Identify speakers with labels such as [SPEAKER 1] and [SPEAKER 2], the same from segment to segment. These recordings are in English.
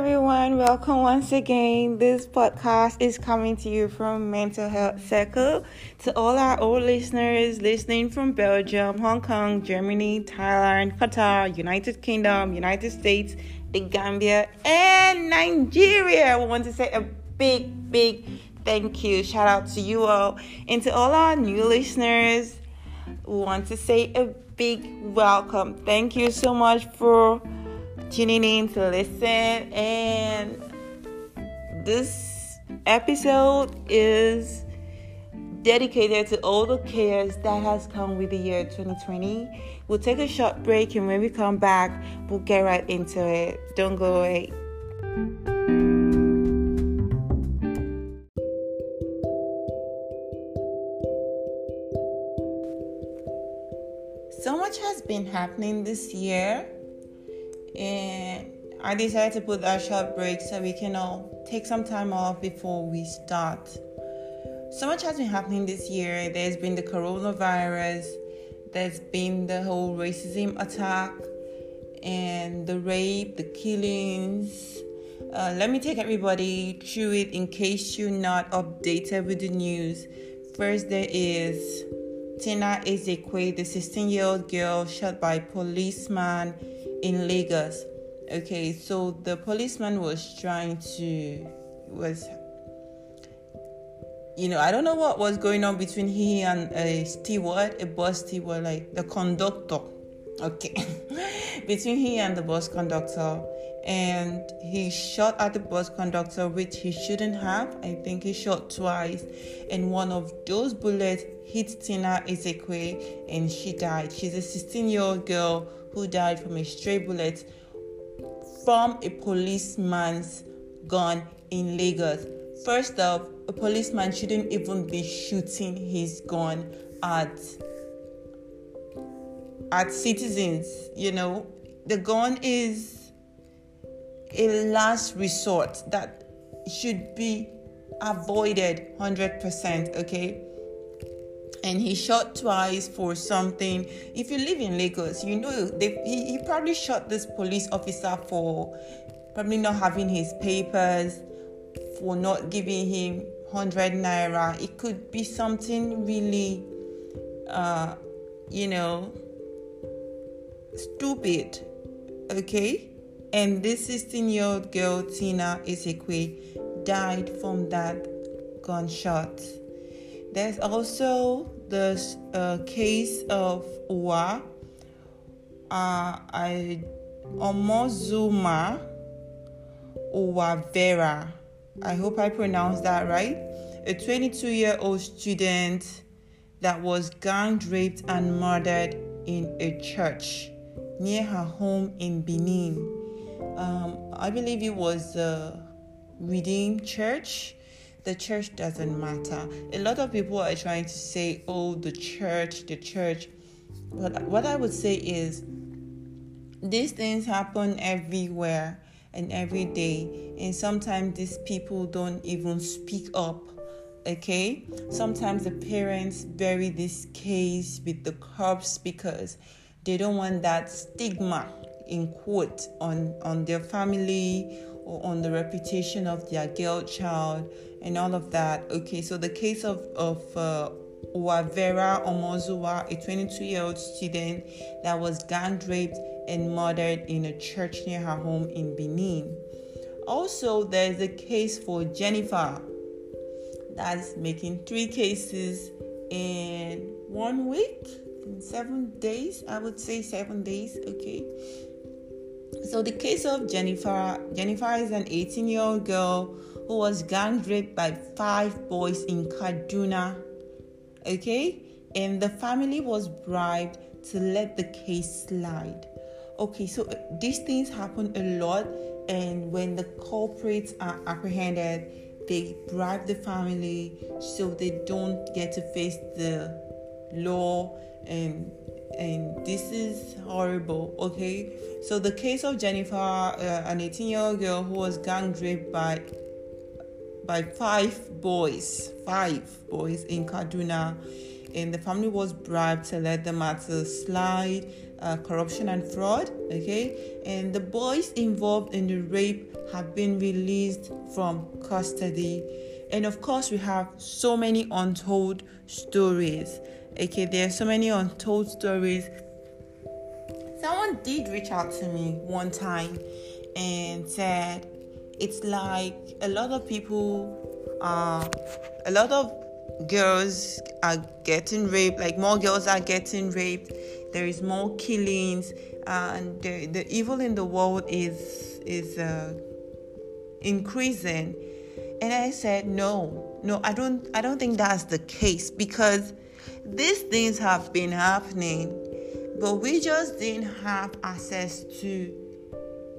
[SPEAKER 1] everyone. Welcome once again. This podcast is coming to you from Mental Health Circle. To all our old listeners listening from Belgium, Hong Kong, Germany, Thailand, Qatar, United Kingdom, United States, the Gambia, and Nigeria, we want to say a big, big thank you. Shout out to you all. And to all our new listeners, we want to say a big welcome. Thank you so much for tuning in to listen. And this episode is dedicated to all the cares that has come with the year 2020. We'll take a short break and when we come back, we'll get right into it. Don't go away. So much has been happening this year and I decided to put that short break so we can all take some time off before we start. So much has been happening this year. There's been the coronavirus, there's been the whole racism attack, and the rape, the killings. Uh, let me take everybody through it in case you're not updated with the news. First, there is Tina Ezekwe, the 16 year old girl shot by policeman in Lagos. Okay, so the policeman was trying to was you know, I don't know what was going on between he and a steward, a bus steward, like the conductor. Okay, between he and the bus conductor, and he shot at the bus conductor, which he shouldn't have. I think he shot twice, and one of those bullets hit Tina Ezekwe, and she died. She's a 16 year old girl who died from a stray bullet from a policeman's gun in Lagos. First off, a policeman shouldn't even be shooting his gun at at citizens, you know. The gun is a last resort that should be avoided 100%, okay? And he shot twice for something. If you live in Lagos, you know they, he, he probably shot this police officer for probably not having his papers, for not giving him 100 naira. It could be something really, uh, you know, stupid, okay? And this 16 year old girl, Tina Ezekwe, died from that gunshot. There's also the uh, case of Uwa uh, Omozuma Uwavera. I hope I pronounced that right. A 22 year old student that was gang raped and murdered in a church near her home in Benin. Um, I believe it was a Redeemed Church the church doesn't matter. A lot of people are trying to say, oh, the church, the church. But what I would say is, these things happen everywhere and every day. And sometimes these people don't even speak up. Okay? Sometimes the parents bury this case with the corpse because they don't want that stigma in quote on on their family or on the reputation of their girl child and all of that. Okay, so the case of of uh, Wavera Omozuwa, a 22 year old student that was gang raped and murdered in a church near her home in Benin. Also, there's a case for Jennifer that's making three cases in one week, in seven days. I would say seven days. Okay. So the case of Jennifer, Jennifer is an 18 year old girl who was gang raped by five boys in Kaduna. Okay? And the family was bribed to let the case slide. Okay, so uh, these things happen a lot, and when the culprits are apprehended, they bribe the family so they don't get to face the law and and this is horrible okay so the case of jennifer uh, an 18 year old girl who was gang raped by by five boys, five boys in Kaduna. and the family was bribed to let the matter slide, uh, corruption and fraud. Okay, and the boys involved in the rape have been released from custody. And of course, we have so many untold stories. Okay, there are so many untold stories. Someone did reach out to me one time and said it's like a lot of people, uh, a lot of girls are getting raped, like more girls are getting raped. There is more killings, and the, the evil in the world is is uh, increasing. And I said, no, no, I don't, I don't think that's the case because these things have been happening, but we just didn't have access to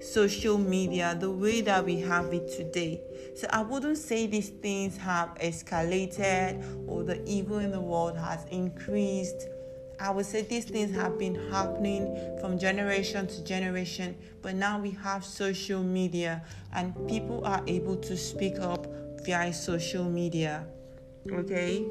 [SPEAKER 1] social media the way that we have it today. So I wouldn't say these things have escalated or the evil in the world has increased. I would say these things have been happening from generation to generation, but now we have social media and people are able to speak up via social media. Okay?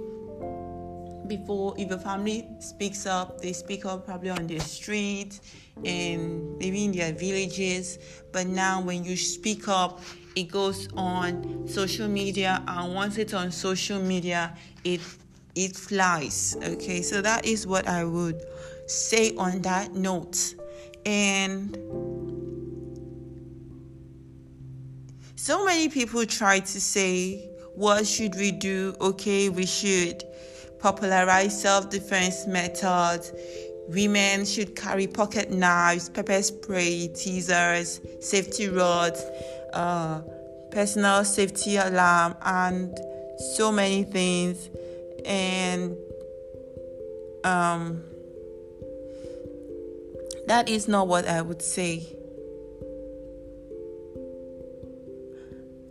[SPEAKER 1] Before if a family speaks up they speak up probably on the street and maybe in their villages but now when you speak up it goes on social media and once it's on social media it it flies okay? So that is what i would say on that note. And so many people try to say what should we do? Okay we should popularize self defense methods. Women should carry pocket knives, pepper spray, tasers, safety rods, uh, personal safety alarm, and so many things. And um, that is not what I would say.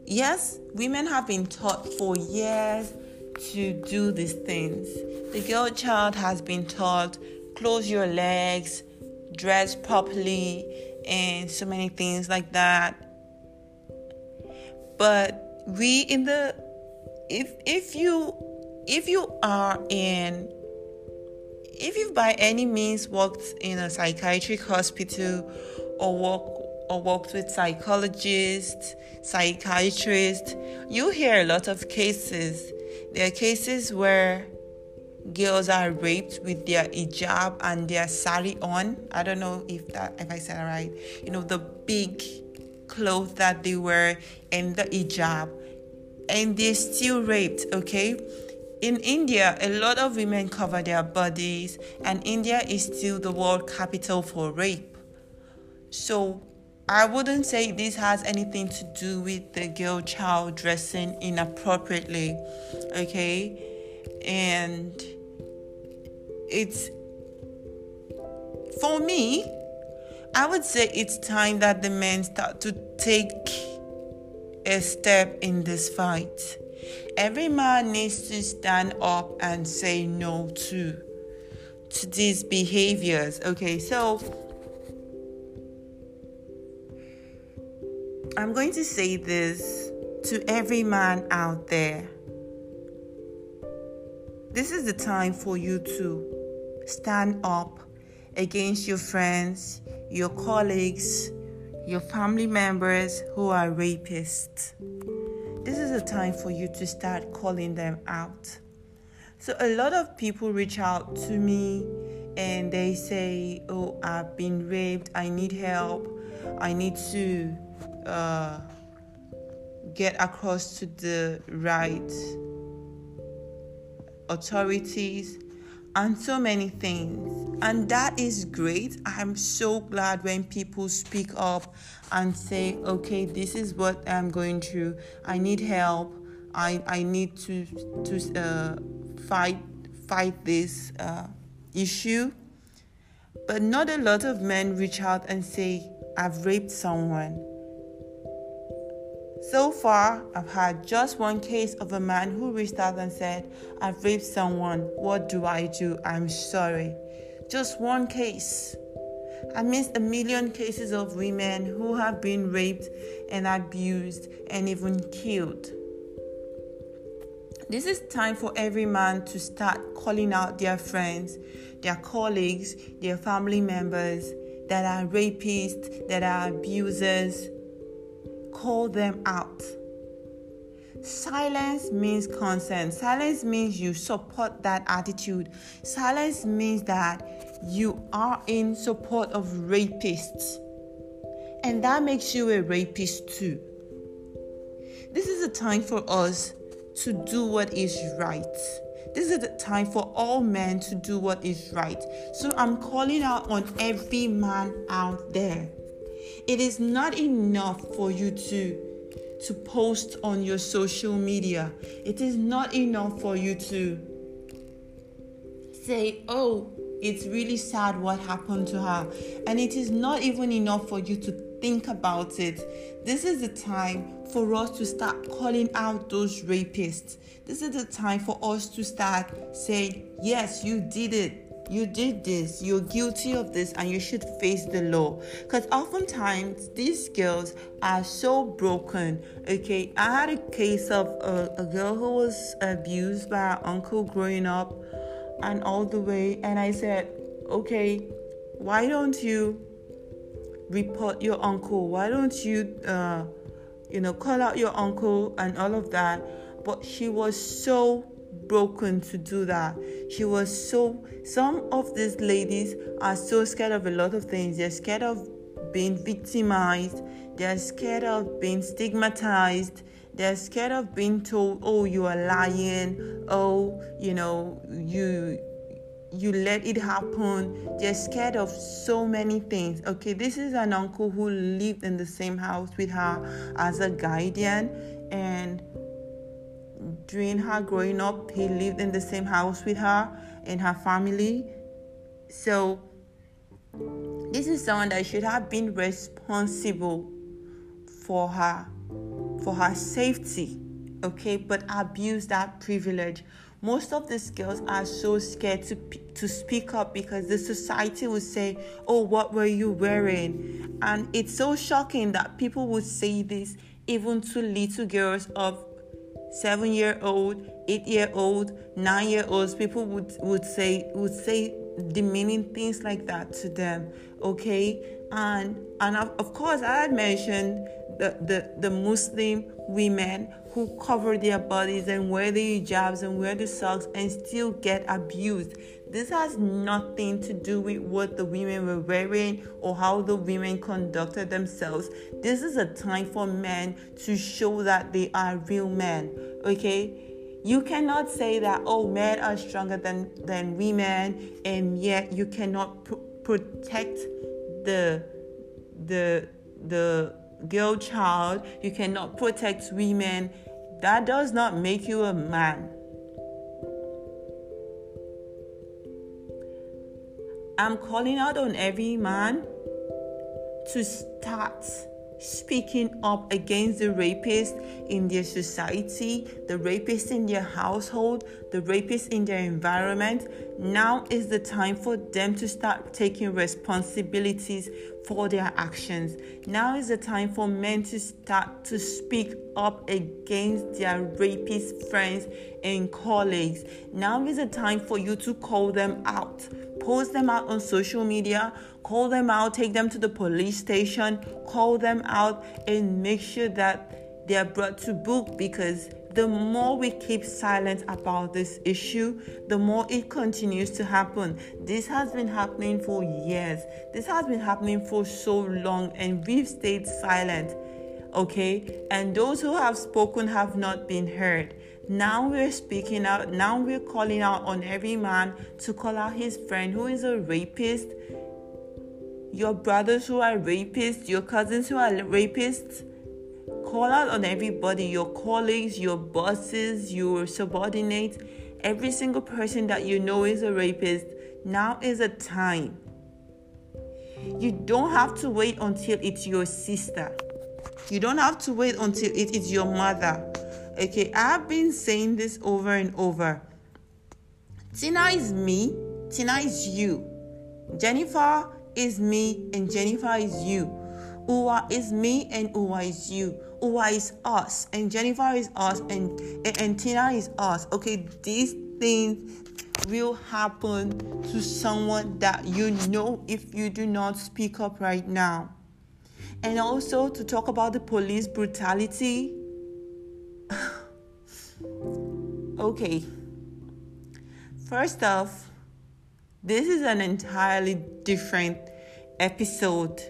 [SPEAKER 1] Yes, women have been taught for years to do these things. The girl child has been taught close your legs, dress properly, and so many things like that. But we in the if if you if you are in if you've by any means worked in a psychiatric hospital or work or worked with psychologists, psychiatrists, you hear a lot of cases there are cases where girls are raped with their hijab and their sari on. I don't know if that if I said it right. You know the big clothes that they wear and the hijab, and they're still raped. Okay. In India, a lot of women cover their bodies, and India is still the world capital for rape. So I wouldn't say this has anything to do with the girl child dressing inappropriately, okay? And it's for me, I would say it's time that the men start to take a step in this fight. Every man needs to stand up and say no to to these behaviors. Okay, so I'm going to say this to every man out there. This is the time for you to stand up against your friends, your colleagues, your family members who are rapists. This is the time for you to start calling them out. So, a lot of people reach out to me and they say, Oh, I've been raped, I need help, I need to uh, get across to the right authorities and so many things. And that is great. I'm so glad when people speak up and say, okay, this is what I'm going through. I need help. I, I need to, to uh, fight, fight this uh, issue. But not a lot of men reach out and say, I've raped someone. So far, I've had just one case of a man who reached out and said, I've raped someone. What do I do? I'm sorry. Just one case. I missed a million cases of women who have been raped and abused and even killed. This is time for every man to start calling out their friends, their colleagues, their family members that are rapists, that are abusers. Call them out. Silence means consent. Silence means you support that attitude. Silence means that you are in support of rapists. And that makes you a rapist too. This is a time for us to do what is right. This is the time for all men to do what is right. So I'm calling out on every man out there. It is not enough for you to to post on your social media. It is not enough for you to say, "Oh, it's really sad what happened to her." And it is not even enough for you to think about it. This is the time for us to start calling out those rapists. This is the time for us to start saying, Yes, you did it. You did this, you're guilty of this, and you should face the law. Because oftentimes these girls are so broken. Okay, I had a case of a, a girl who was abused by her uncle growing up and all the way, and I said, Okay, why don't you report your uncle? Why don't you, uh, you know, call out your uncle and all of that? But she was so broken to do that. She was so. Some of these ladies are so scared of a lot of things. They're scared of being victimized. They're scared of being stigmatized. They're scared of being told, "Oh, you are lying." Oh, you know, you you let it happen. They're scared of so many things. Okay, this is an uncle who lived in the same house with her as a guardian, and during her growing up, he lived in the same house with her and her family. So, this is someone that should have been responsible for her for her safety okay but abuse that privilege most of these girls are so scared to to speak up because the society will say, "Oh, what were you wearing?" And it's so shocking that people would say this even to little girls of seven year old, eight year old, nine year olds. People would would say would say demeaning things like that to them. Okay, and and of, of course I had mentioned the, the, the Muslim women who cover their bodies and wear the hijabs and wear the socks and still get abused. This has nothing to do with what the women were wearing or how the women conducted themselves. This is a time for men to show that they are real men. Okay? You cannot say that, oh, men are stronger than, than women, and yet you cannot pr- protect the the the girl child, you cannot protect women, that does not make you a man. I'm calling out on every man to start speaking up against the rapist in their society, the rapist in their household, the rapist in their environment. Now is the time for them to start taking responsibilities for their actions. Now is the time for men to start to speak up against their rapist friends and colleagues. Now is the time for you to call them out. Post them out on social media, call them out, take them to the police station, call them out, and make sure that they are brought to book because the more we keep silent about this issue, the more it continues to happen. This has been happening for years. This has been happening for so long, and we've stayed silent. Okay? And those who have spoken have not been heard. Now we're speaking out. Now we're calling out on every man to call out his friend who is a rapist, your brothers who are rapists, your cousins who are rapists Call out on everybody your colleagues, your bosses, your subordinates, every single person that you know is a rapist. Now is a time. You don't have to wait until it's your sister. You don't have to wait until it is your mother. Okay, I've been saying this over and over. Tina is me, Tina is you. Jennifer is me, and Jennifer is you Uwa is me and Uwa is you. Uwa is us and Jennifer is us and, and, and Tina is us. Okay, these things will happen to someone that you know if you do not speak up right now. And also to talk about the police brutality. Okay. First off, this is an entirely different episode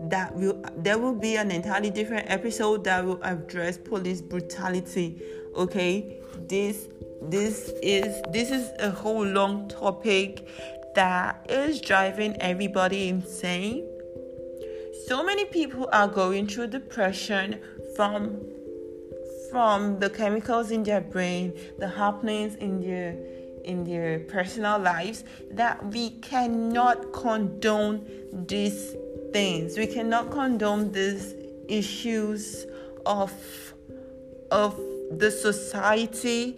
[SPEAKER 1] that will there will be an entirely different episode that will address police brutality okay this this is this is a whole long topic that is driving everybody insane so many people are going through depression from from the chemicals in their brain the happenings in their in their personal lives that we cannot condone these things we cannot condone these issues of of the society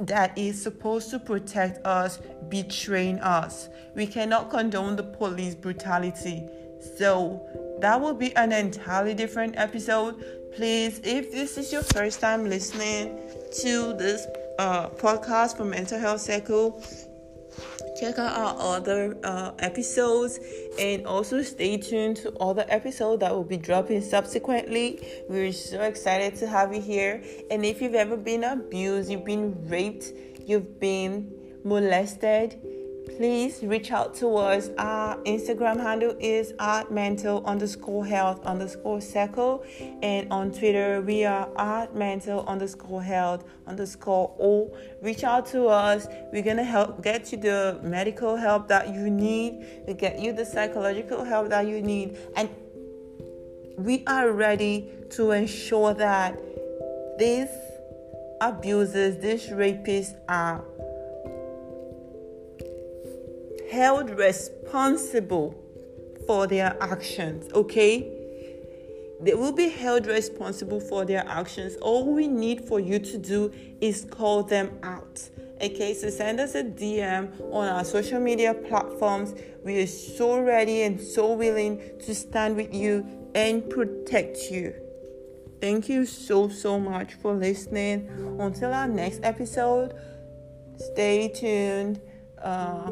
[SPEAKER 1] that is supposed to protect us betraying us. We cannot condone the police brutality. So, that will be an entirely different episode. Please, if this is your first time listening to this uh, podcast for Mental Health Circle, check out our other uh, episodes and also stay tuned to other episodes that will be dropping subsequently we're so excited to have you here and if you've ever been abused you've been raped you've been molested please reach out to us. Our Instagram handle is at mental underscore health underscore circle. And on Twitter, we are at mental underscore health underscore O. Reach out to us. We're going to help get you the medical help that you need, we get you the psychological help that you need. And we are ready to ensure that these abusers, these rapists are held responsible for their actions, okay? They will be held responsible for their actions. All we need for you to do is call them out. Okay, so send us a DM on our social media platforms. We are so ready and so willing to stand with you and protect you. Thank you so, so much for listening. Until our next episode, stay tuned. Uh,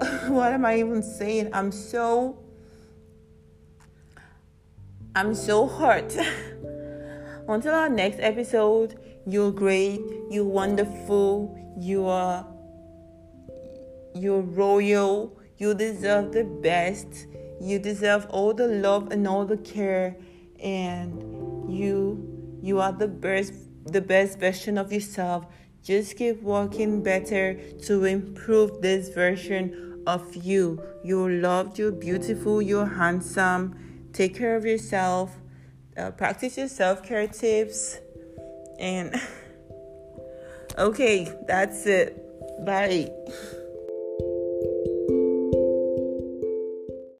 [SPEAKER 1] what am I even saying? I'm so I'm so hurt. Until our next episode, you're great, you're wonderful, you are you're royal, you deserve the best, you deserve all the love and all the care, and you you are the best the best version of yourself. Just keep working better to improve this version of you. You're loved, you're beautiful, you're handsome. Take care of yourself. Uh, practice your self care tips. And okay, that's it. Bye.